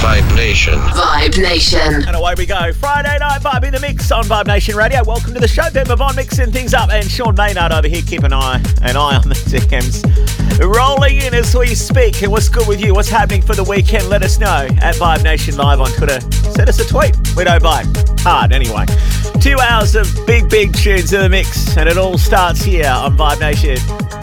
Vibe Nation. Vibe Nation. And away we go. Friday night Vibe in the Mix on Vibe Nation Radio. Welcome to the show. Ben Mabon mixing things up and Sean Maynard over here keeping an eye, an eye on the DMs. Rolling in as we speak. And what's good with you? What's happening for the weekend? Let us know at Vibe Nation Live on Twitter. Send us a tweet. We don't bite. Hard anyway. Two hours of big, big tunes in the mix. And it all starts here on Vibe Nation.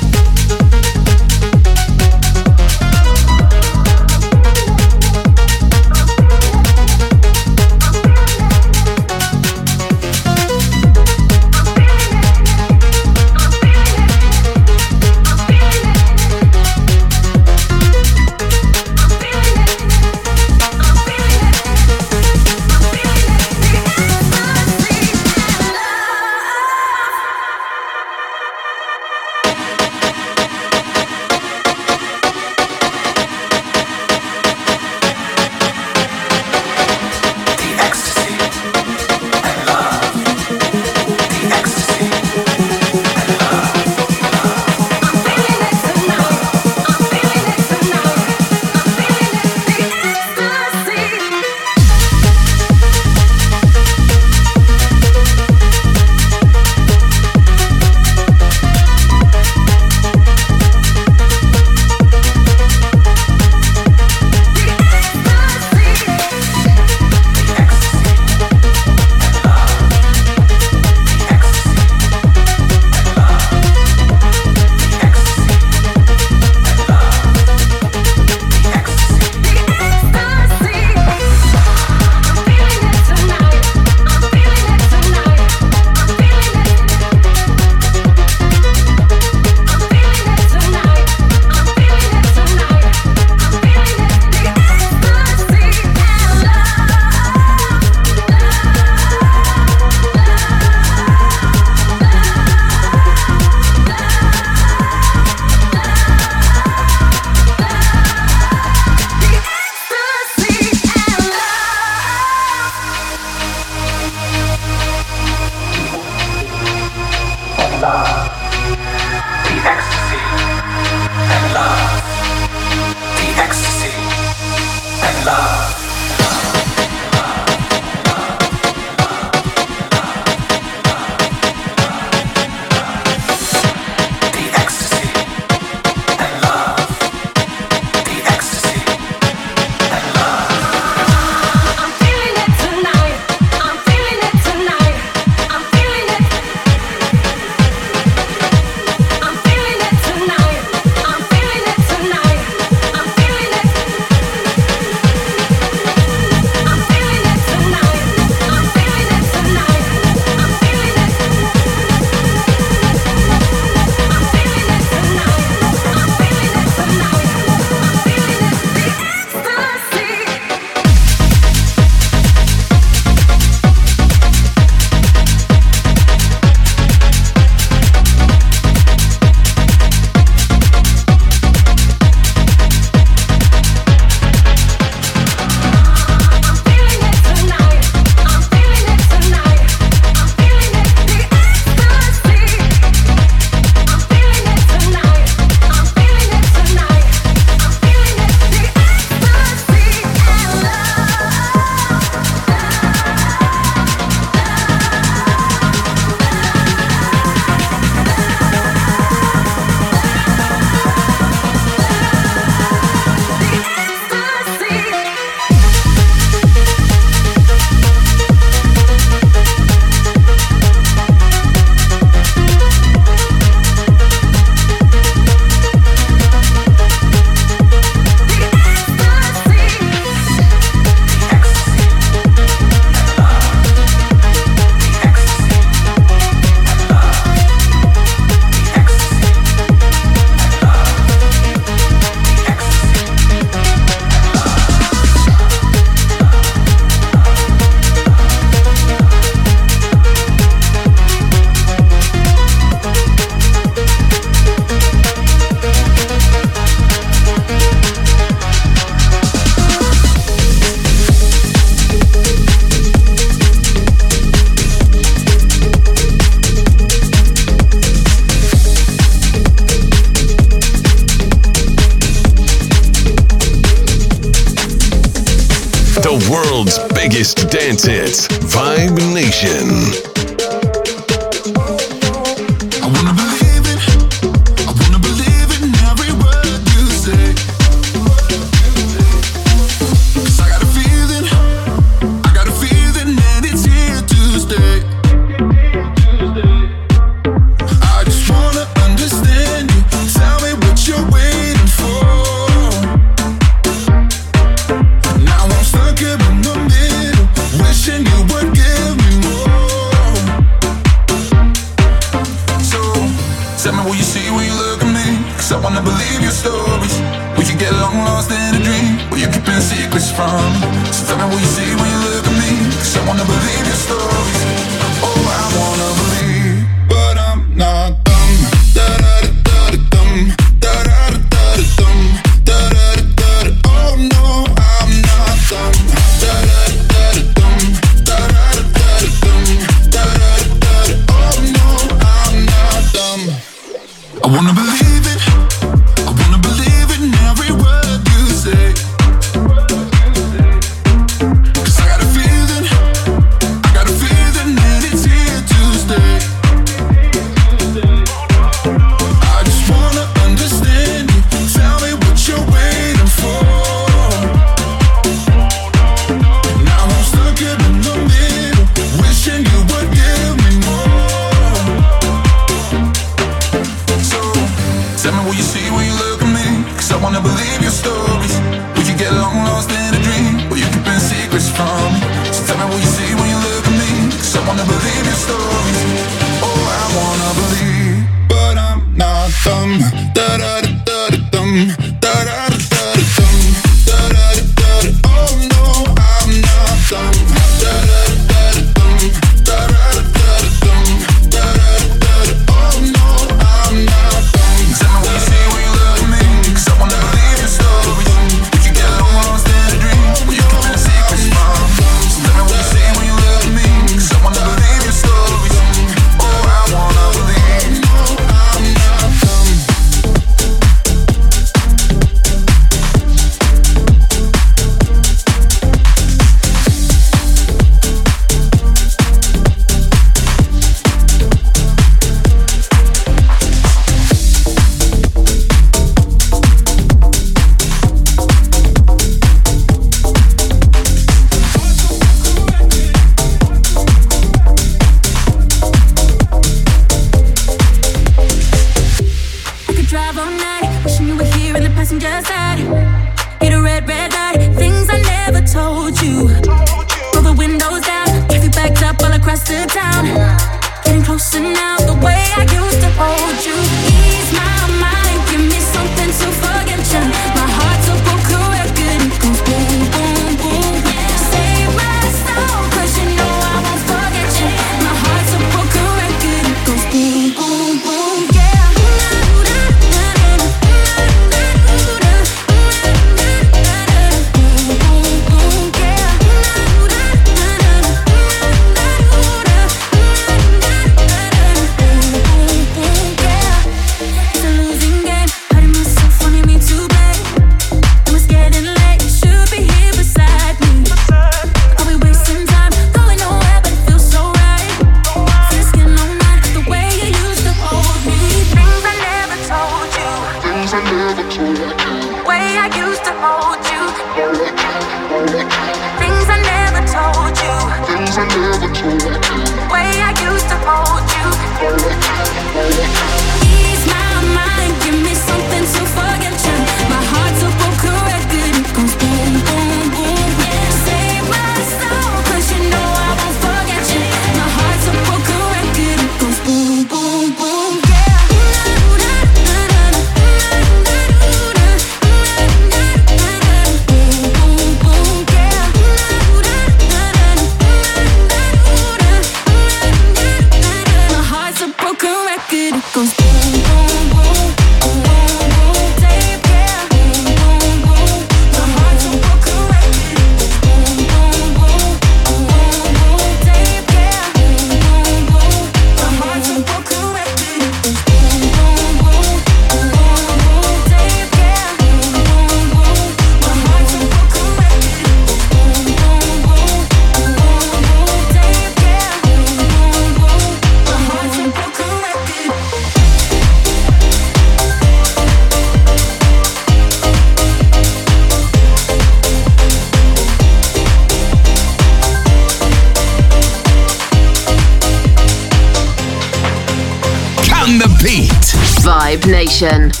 Vibe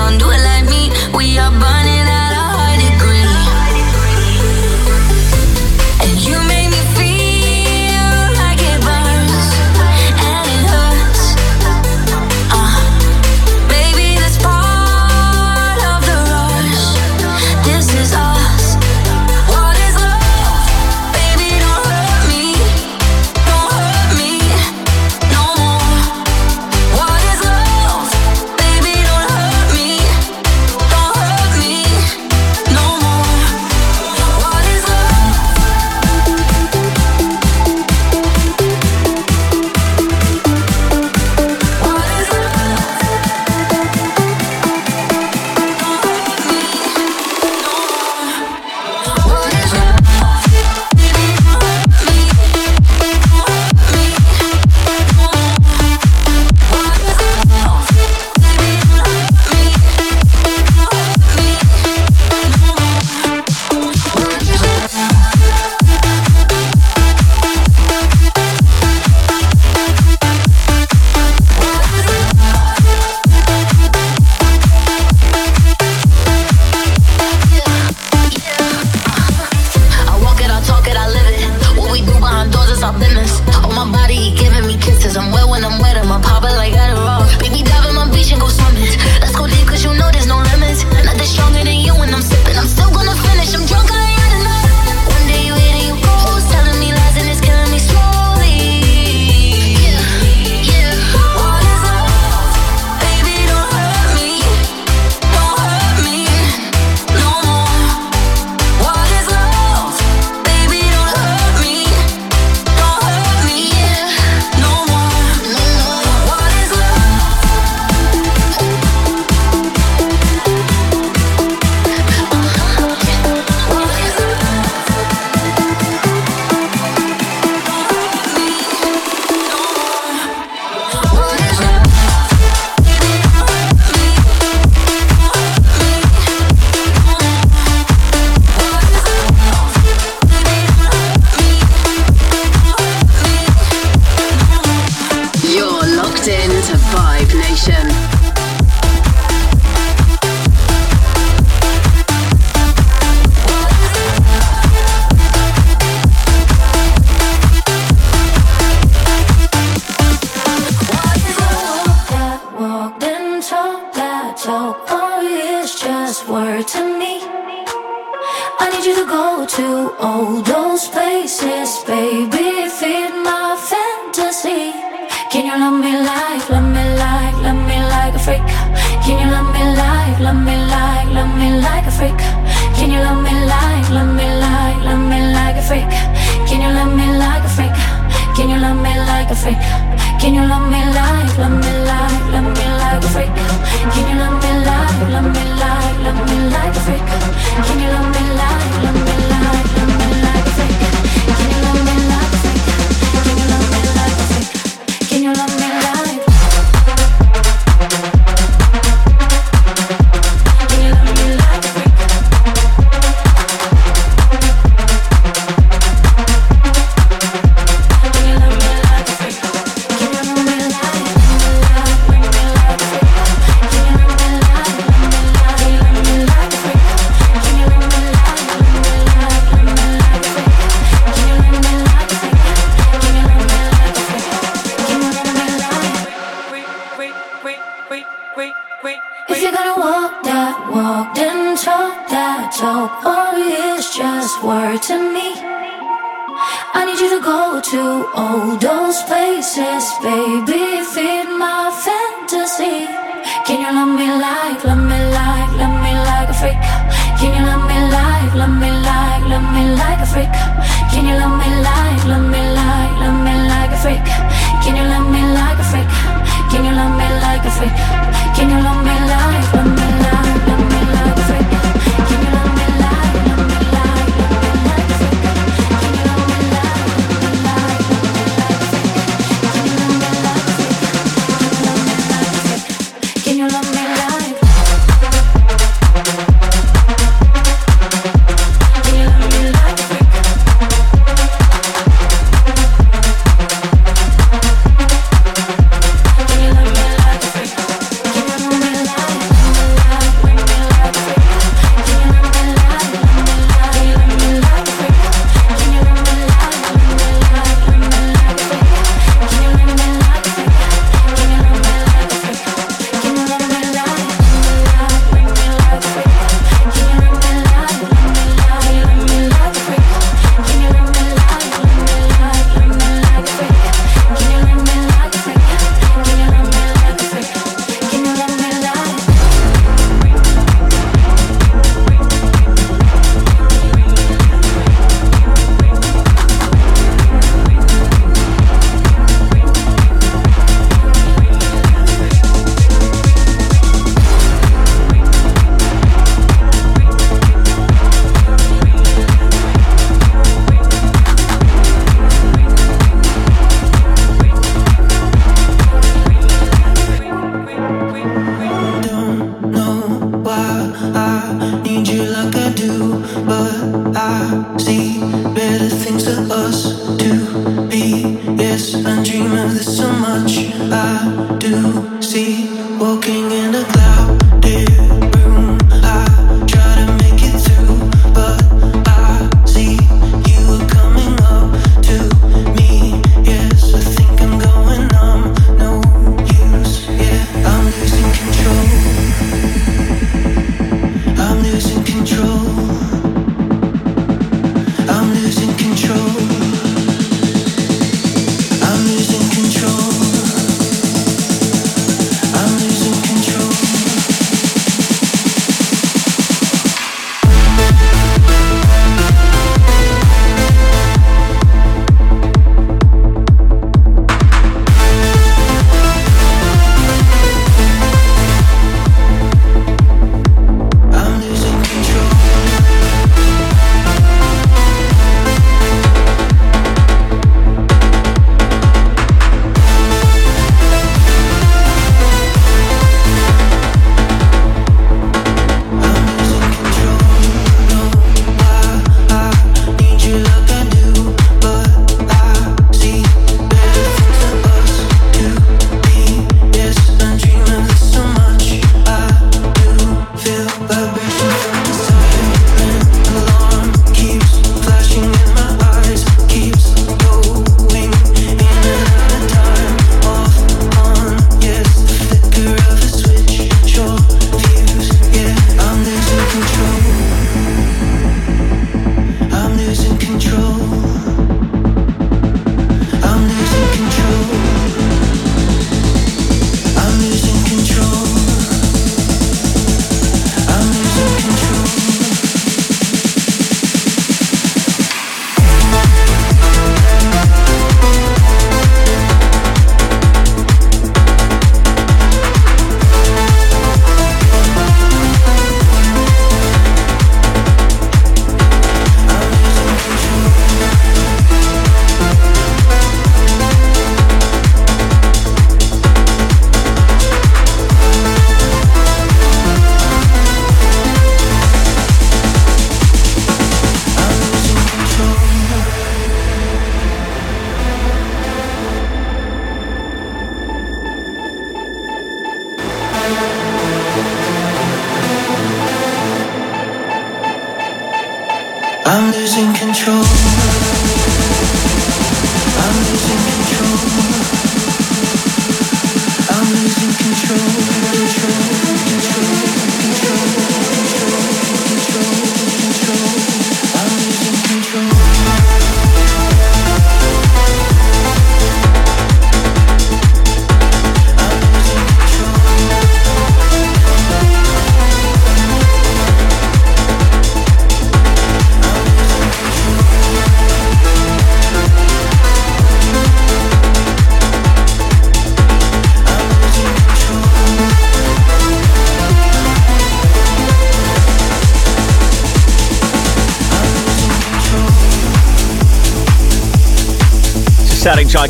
Do do it like me. We are burning.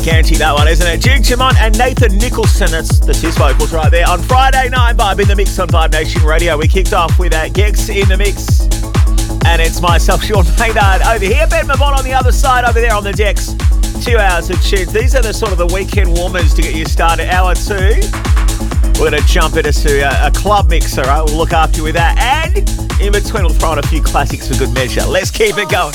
Gigantic, that one, isn't it? Duke Dumont and Nathan Nicholson. That's, that's his vocals right there. On Friday night, Vibe in the Mix on Vibe Nation Radio. We kicked off with uh, Gex in the Mix. And it's myself, Sean Maynard, over here. Ben Mabon on the other side, over there on the decks. Two hours of tunes. These are the sort of the weekend warmers to get you started. Hour two. We're going to jump into a, a club mixer. Right? We'll look after you with that. And in between, we'll throw in a few classics for good measure. Let's keep it going.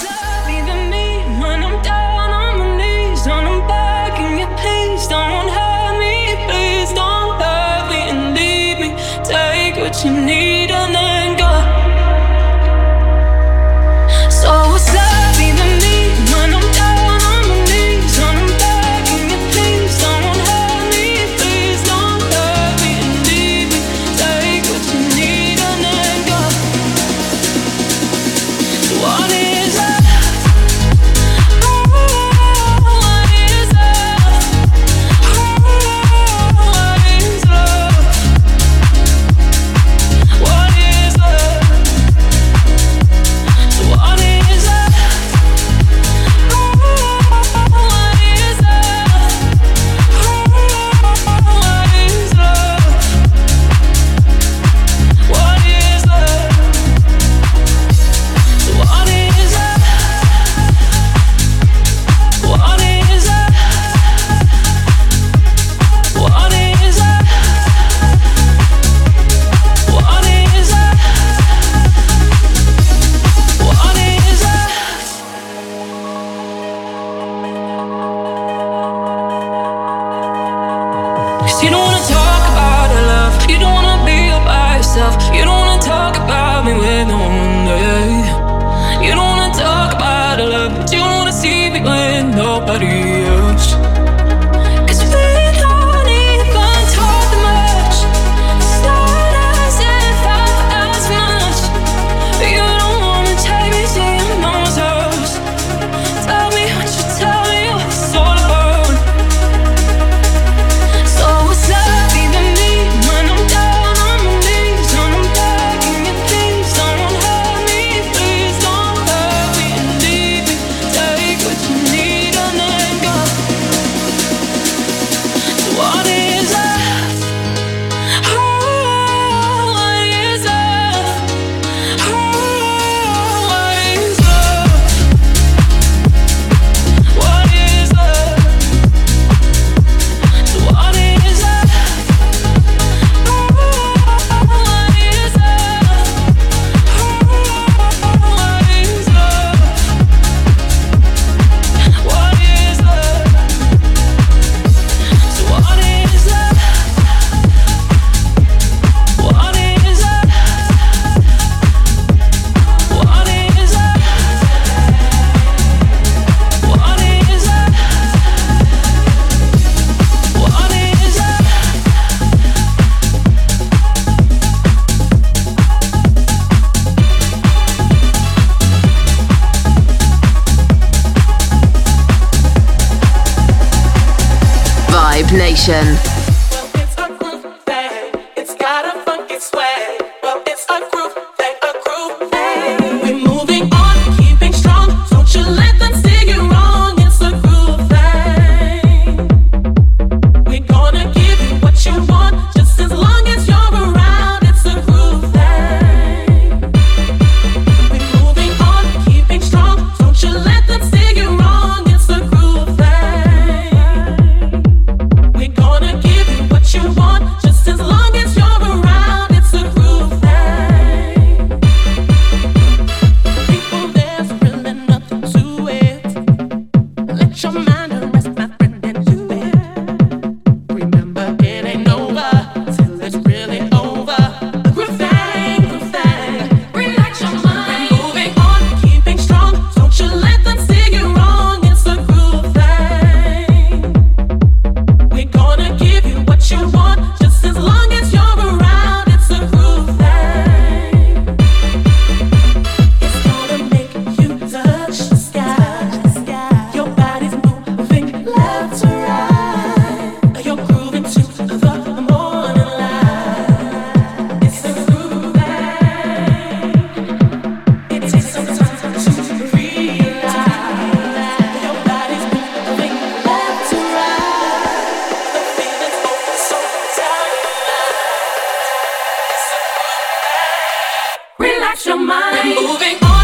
Relax your mind. We're moving on.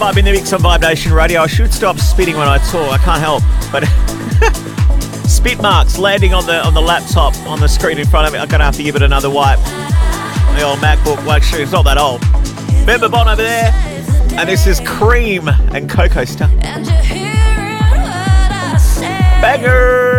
Vibe in the mix on Vibe Nation Radio. I should stop spitting when I talk. I can't help, but spit marks landing on the on the laptop on the screen in front of me. I'm gonna have to give it another wipe. The old MacBook, well, actually, it's not that old. Ben Mabon over there, and this is Cream and Coco Star. Banger.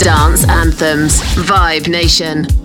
Dance anthems. Vibe Nation.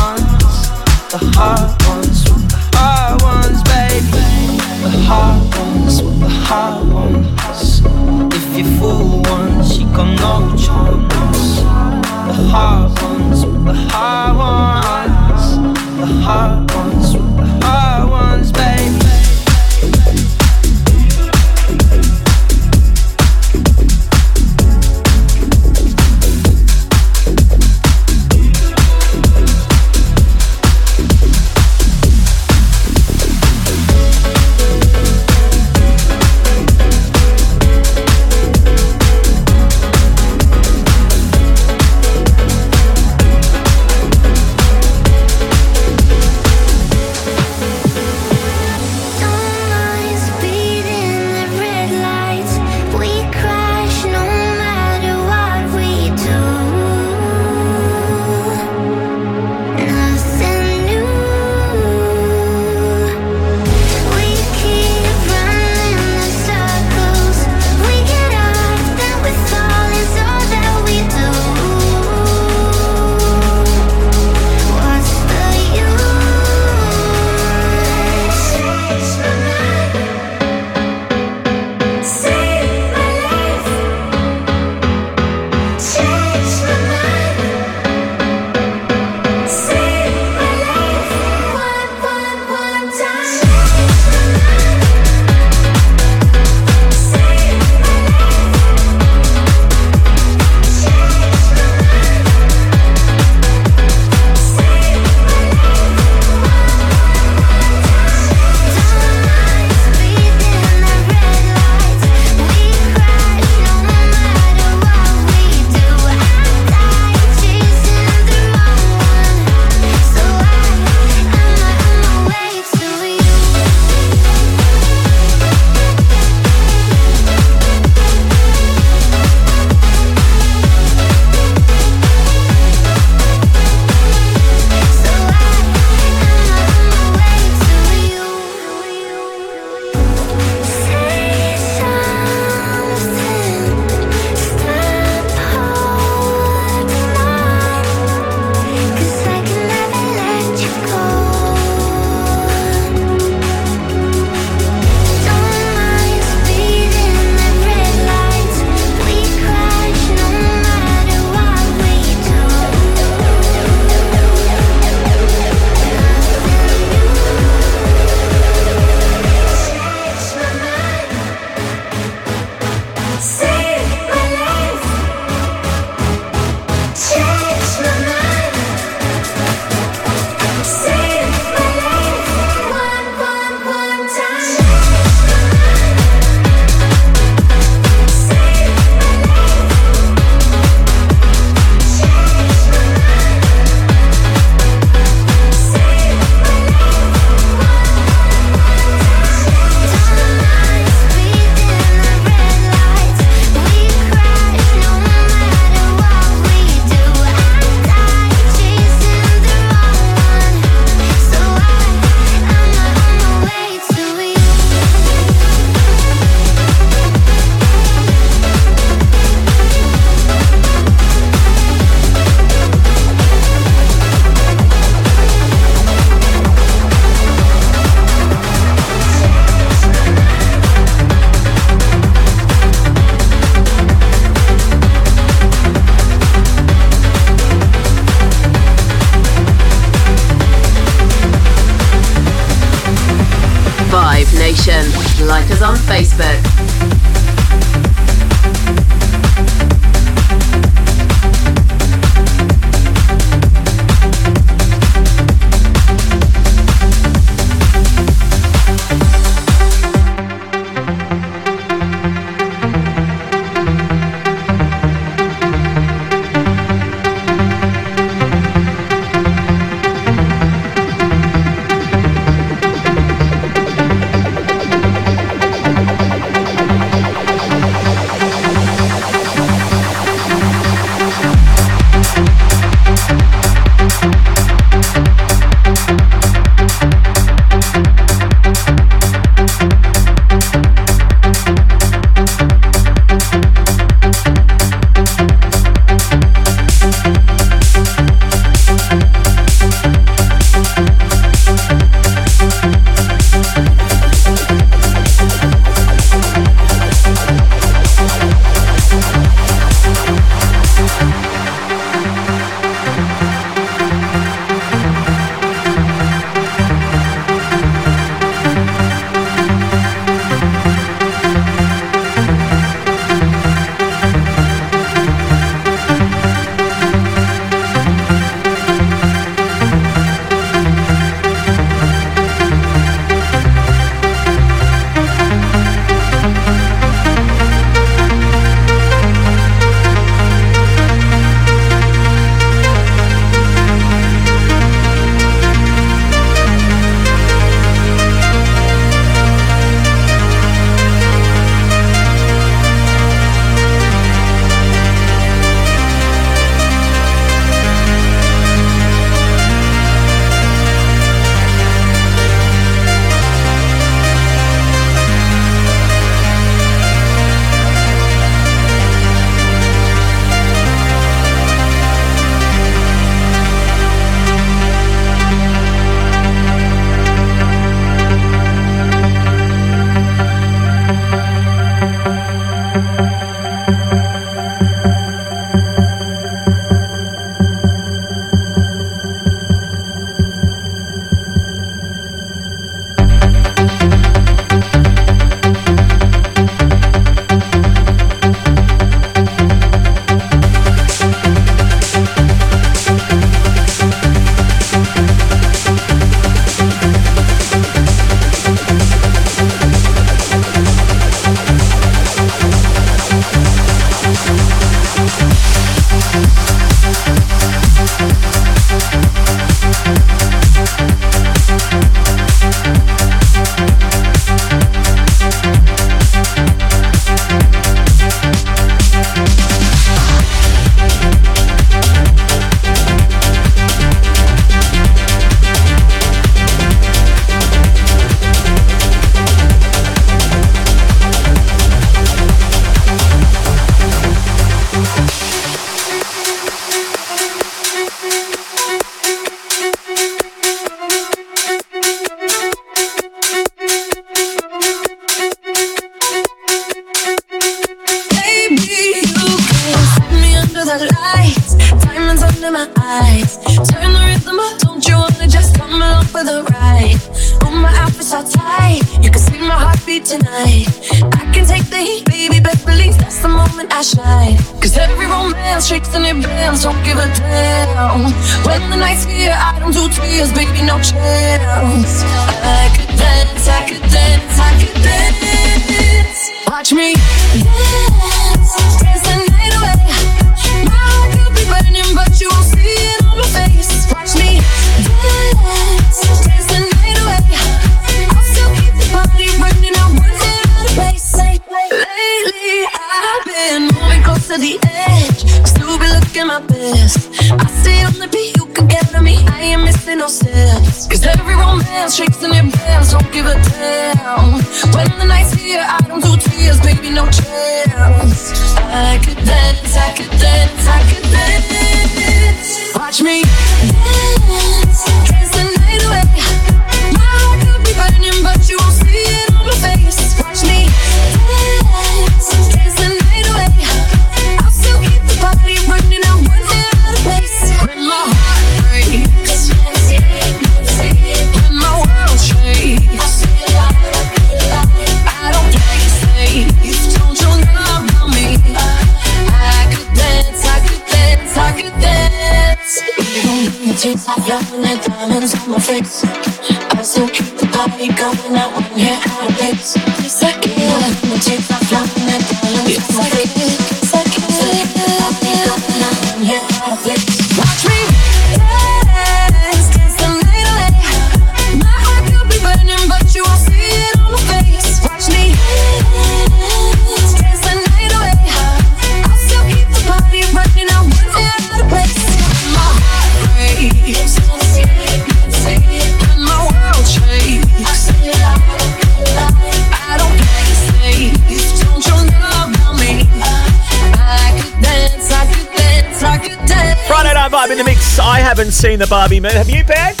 Haven't seen the Barbie man. Have you, Pat?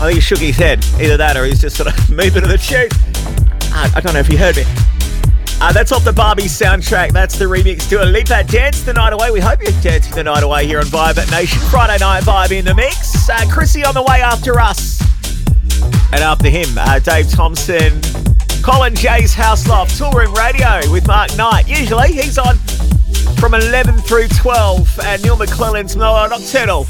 I think he shook his head. Either that or he's just sort of moving to the tune. Uh, I don't know if you heard me. Uh, that's off the Barbie soundtrack. That's the remix to Dua Lipa Dance the Night Away. We hope you're dancing the night away here on Vibe at Nation. Friday night vibe in the mix. Uh, Chrissy on the way after us. And after him, uh, Dave Thompson, Colin Jay's House Loft, Toolroom Radio with Mark Knight. Usually he's on from 11 through 12, and Neil McClellan's Mellow Nocturnal.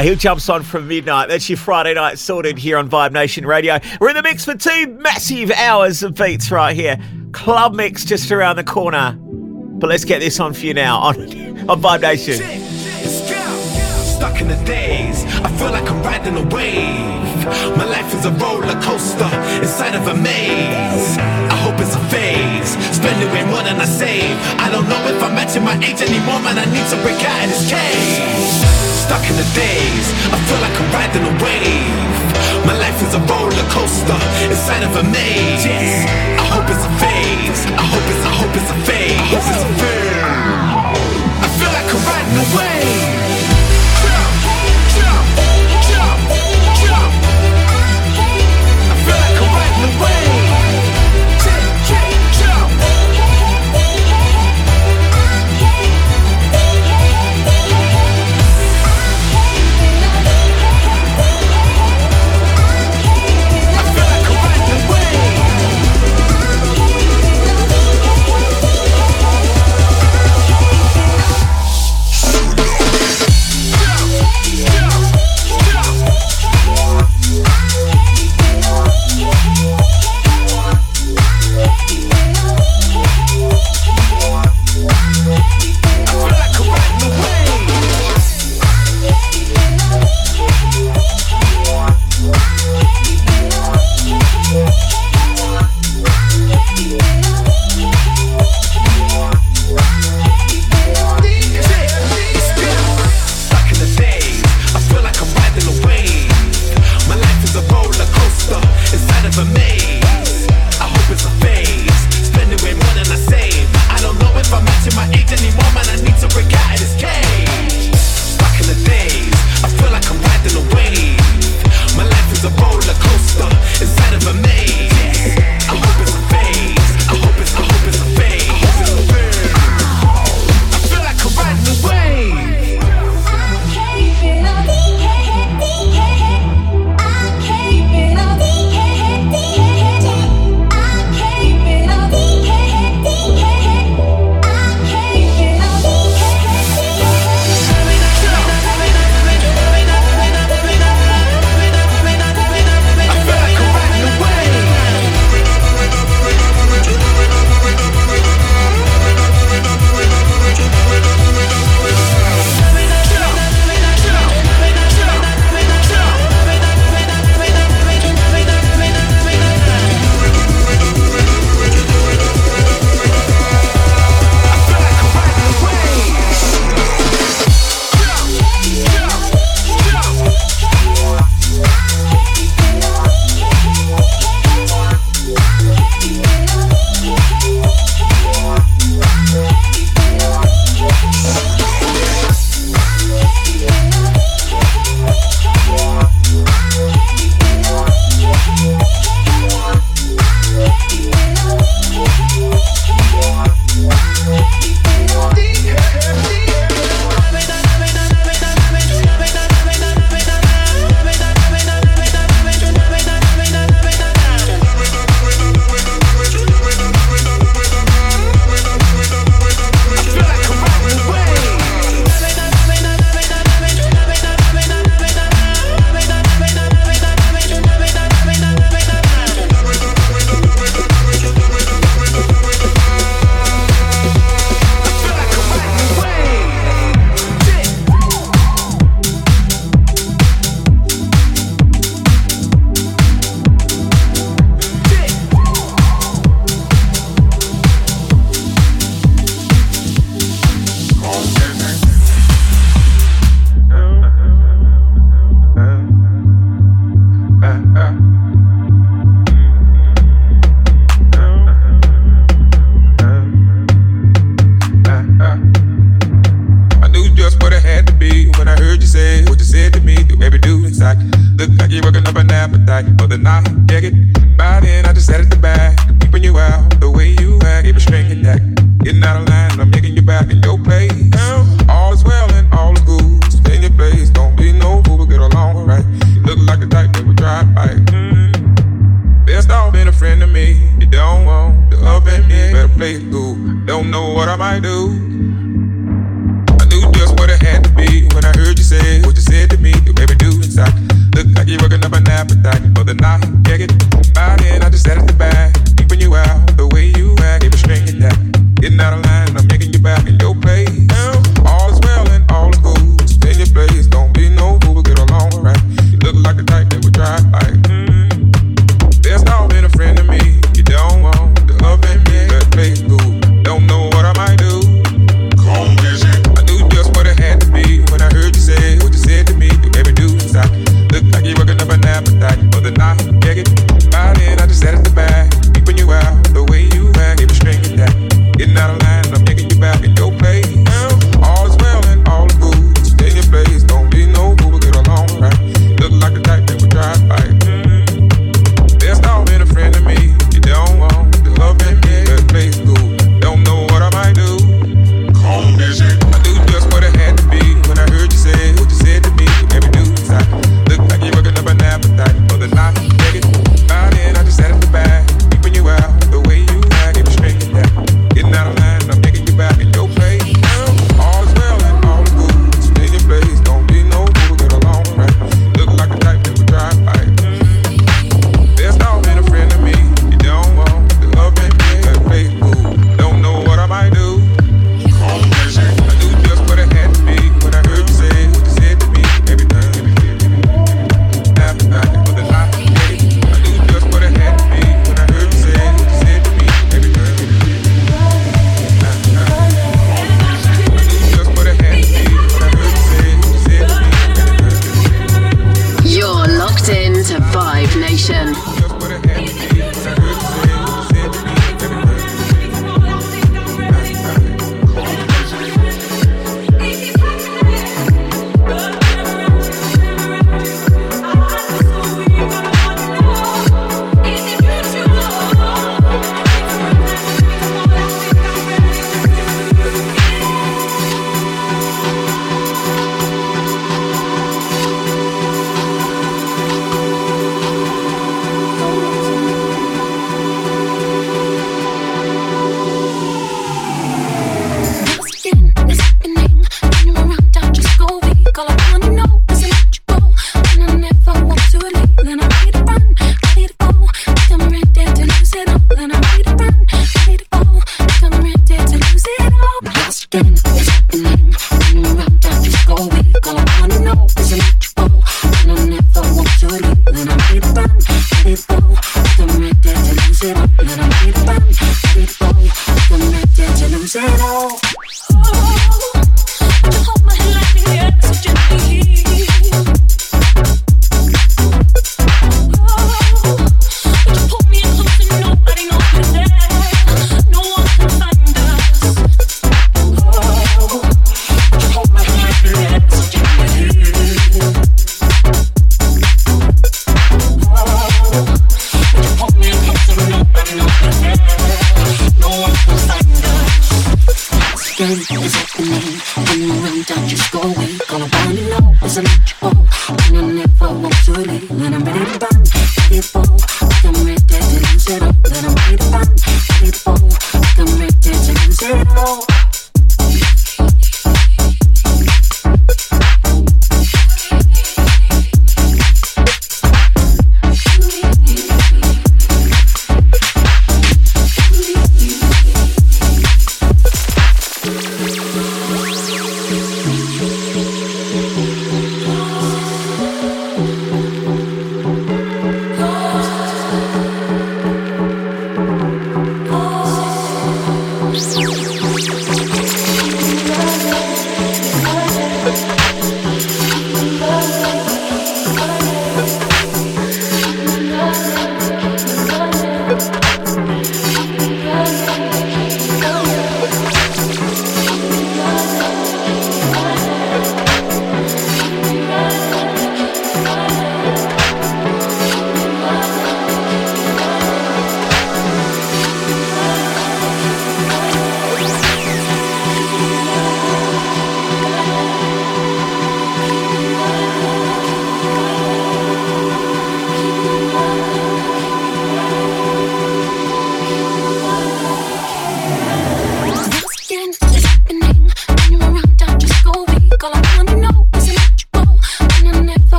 He jumps on from midnight. That's your Friday night sorted here on Vibe Nation Radio. We're in the mix for two massive hours of beats right here. Club mix just around the corner. But let's get this on for you now on, on Vibe Nation. Stuck in the days, I feel like I'm riding a wave. My life is a roller coaster inside of a maze. I hope it's a phase, spending way more than I save. I don't know if I'm matching my age anymore, man. I need to break out of this cage. Stuck in the days, I feel like I'm riding a wave. My life is a roller coaster inside of a maze. Yes. I hope it's a phase. I hope it's. I hope it's a phase. I hope it's a phase. I feel like I'm riding a wave.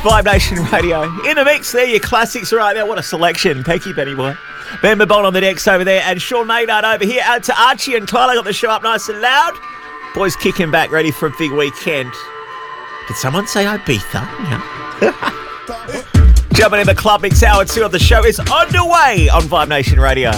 Vibe Nation Radio. In the mix there, your classics right there. What a selection. Thank you, Benny Boy. Ben Mabon on the decks over there, and Sean Maynard over here. Out to Archie and Tyler. Got the show up nice and loud. Boys kicking back, ready for a big weekend. Did someone say Ibiza? Yeah. Jumping in the club mix hour two of the show is underway on Vibe Nation Radio.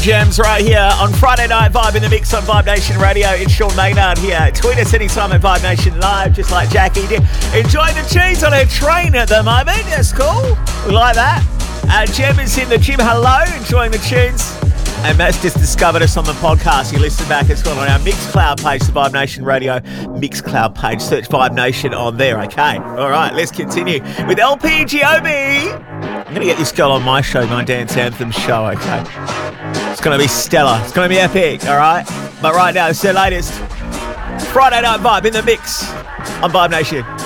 Gems right here on Friday Night Vibe in the mix on Vibe Nation Radio. It's Sean Maynard here. Tweet us anytime at Vibe Nation Live, just like Jackie did. Enjoy the tunes on her train at the moment. That's cool. We like that. Uh, Jem is in the gym. Hello, enjoying the tunes. And Matt's just discovered us on the podcast. You listen back, it's gone on our Mixcloud page, the Vibe Nation Radio Mixcloud page. Search Vibe Nation on there, okay? All right, let's continue with LP Giobbi. I'm going to get this girl on my show, my Dance Anthem show, okay? It's going to be stellar. It's going to be epic, all right? But right now, it's the latest Friday Night Vibe in the mix on Vibe Nation.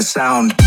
That sound.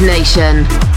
Nation.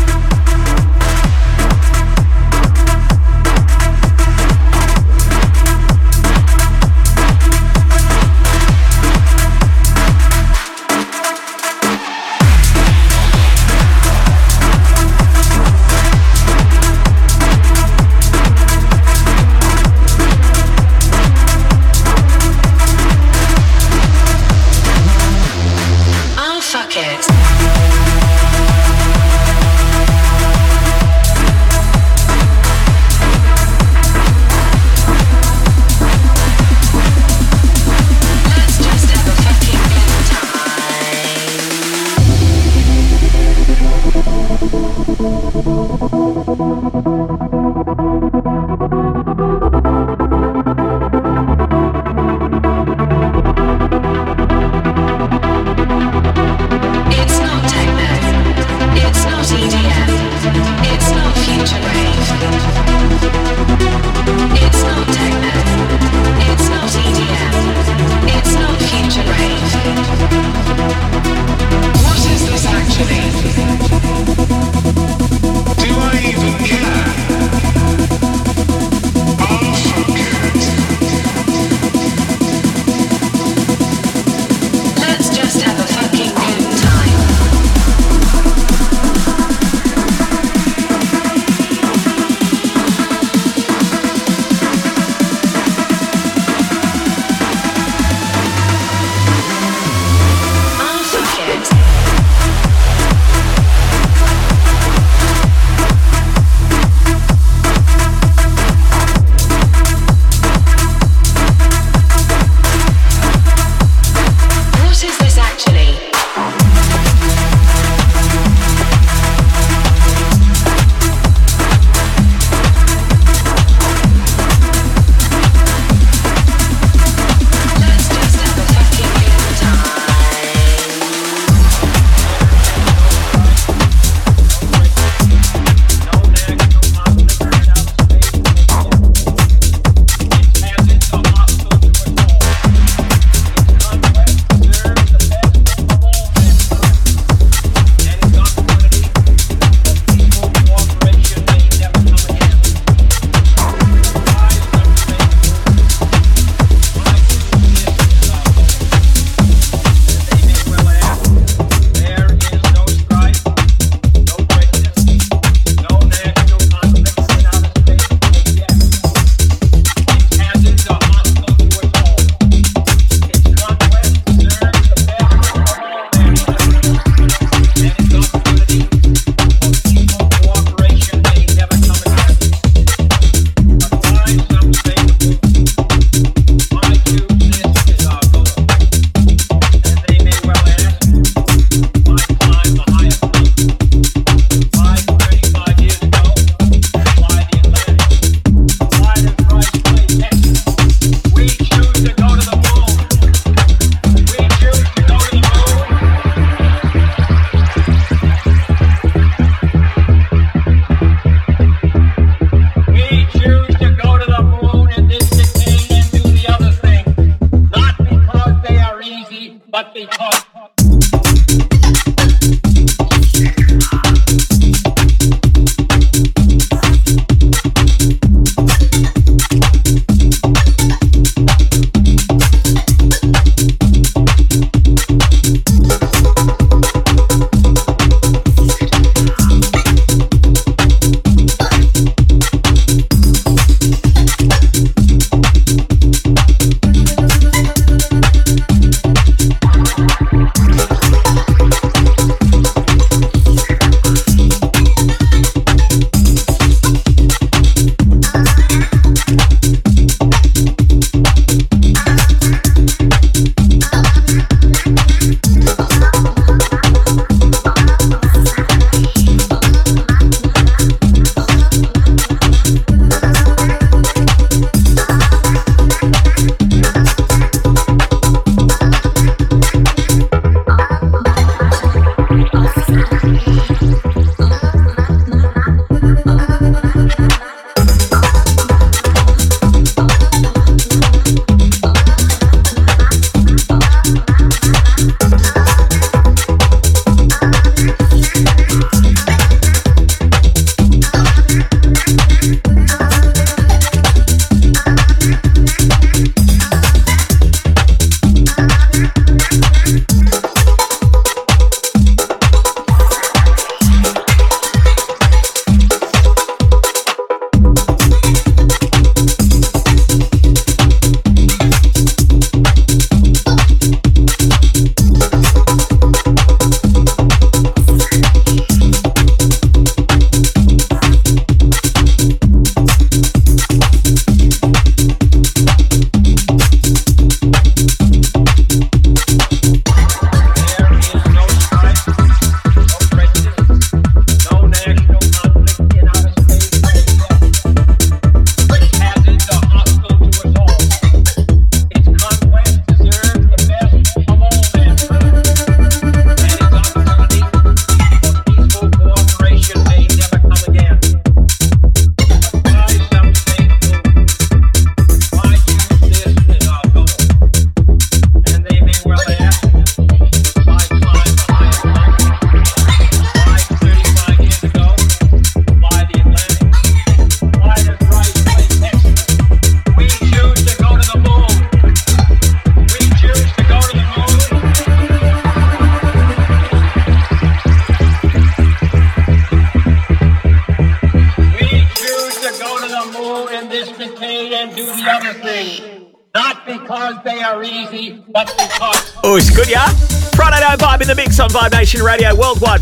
but because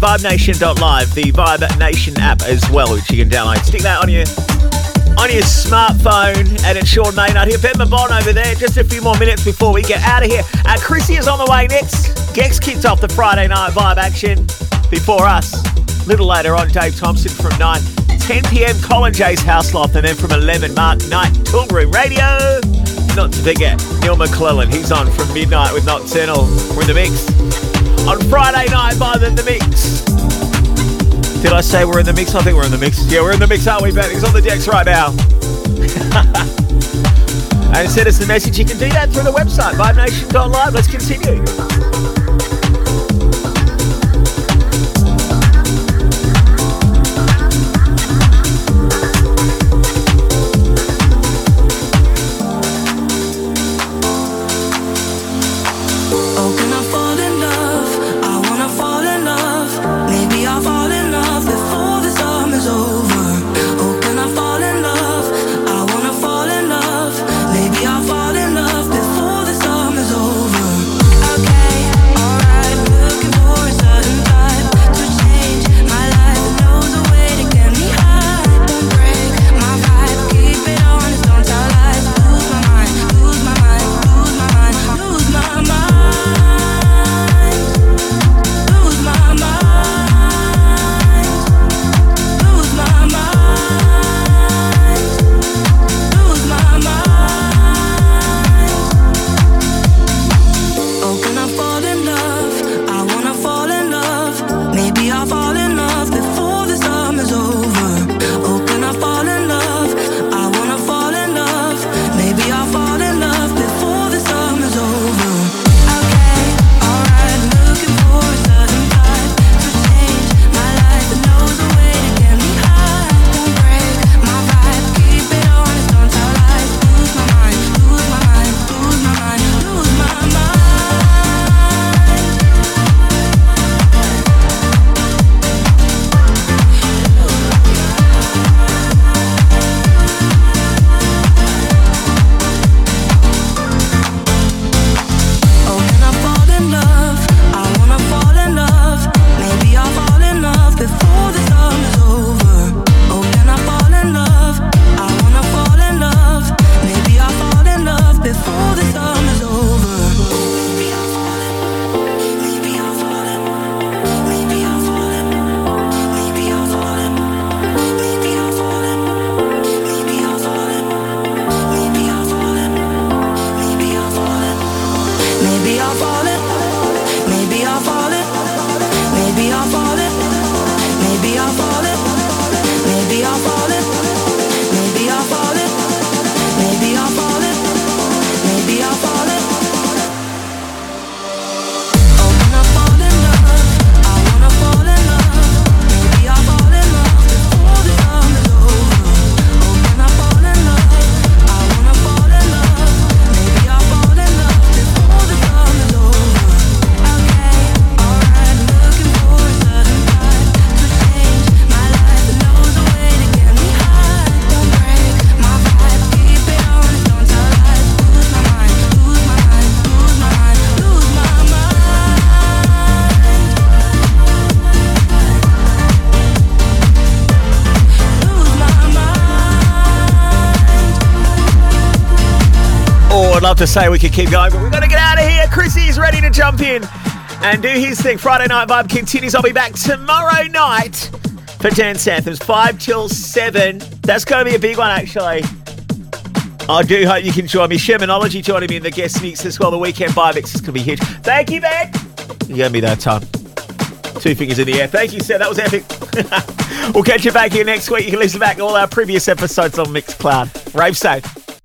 VibeNation.live, the Vibe Nation app as well, which you can download. Stick that on your on your smartphone, and it's Sean Maynard here. Ben Mabon over there. Just a few more minutes before we get out of here. Uh, Chrissy is on the way next. Gex kicked off the Friday Night Vibe action before us. A little later on, Dave Thompson from 9. 10 p.m. Colin J's House Loft, and then from 11, Mark Knight, Toolroom Radio. Not to forget, Neil McClellan. He's on from midnight with Nocturnal. We're in the mix. On Friday night, by in the mix. Did I say we're in the mix? I think we're in the mix. Yeah, we're in the mix, aren't we, Ben? He's on the decks right now. and send us a message. You can do that through the website, vibenation.live. Let's continue. Love to say we could keep going, but we've got to get out of here. Chrissy's ready to jump in and do his thing. Friday Night Vibe continues. I'll be back tomorrow night for Dance Anthems, 5 till 7. That's going to be a big one, actually. I do hope you can join me. Shermanology joining me in the guest mix as well. The weekend vibe mix is going to be huge. Thank you, man. You gave me that time. Two fingers in the air. Thank you, sir. That was epic. we'll catch you back here next week. You can listen back to all our previous episodes on Mixcloud. Rave safe.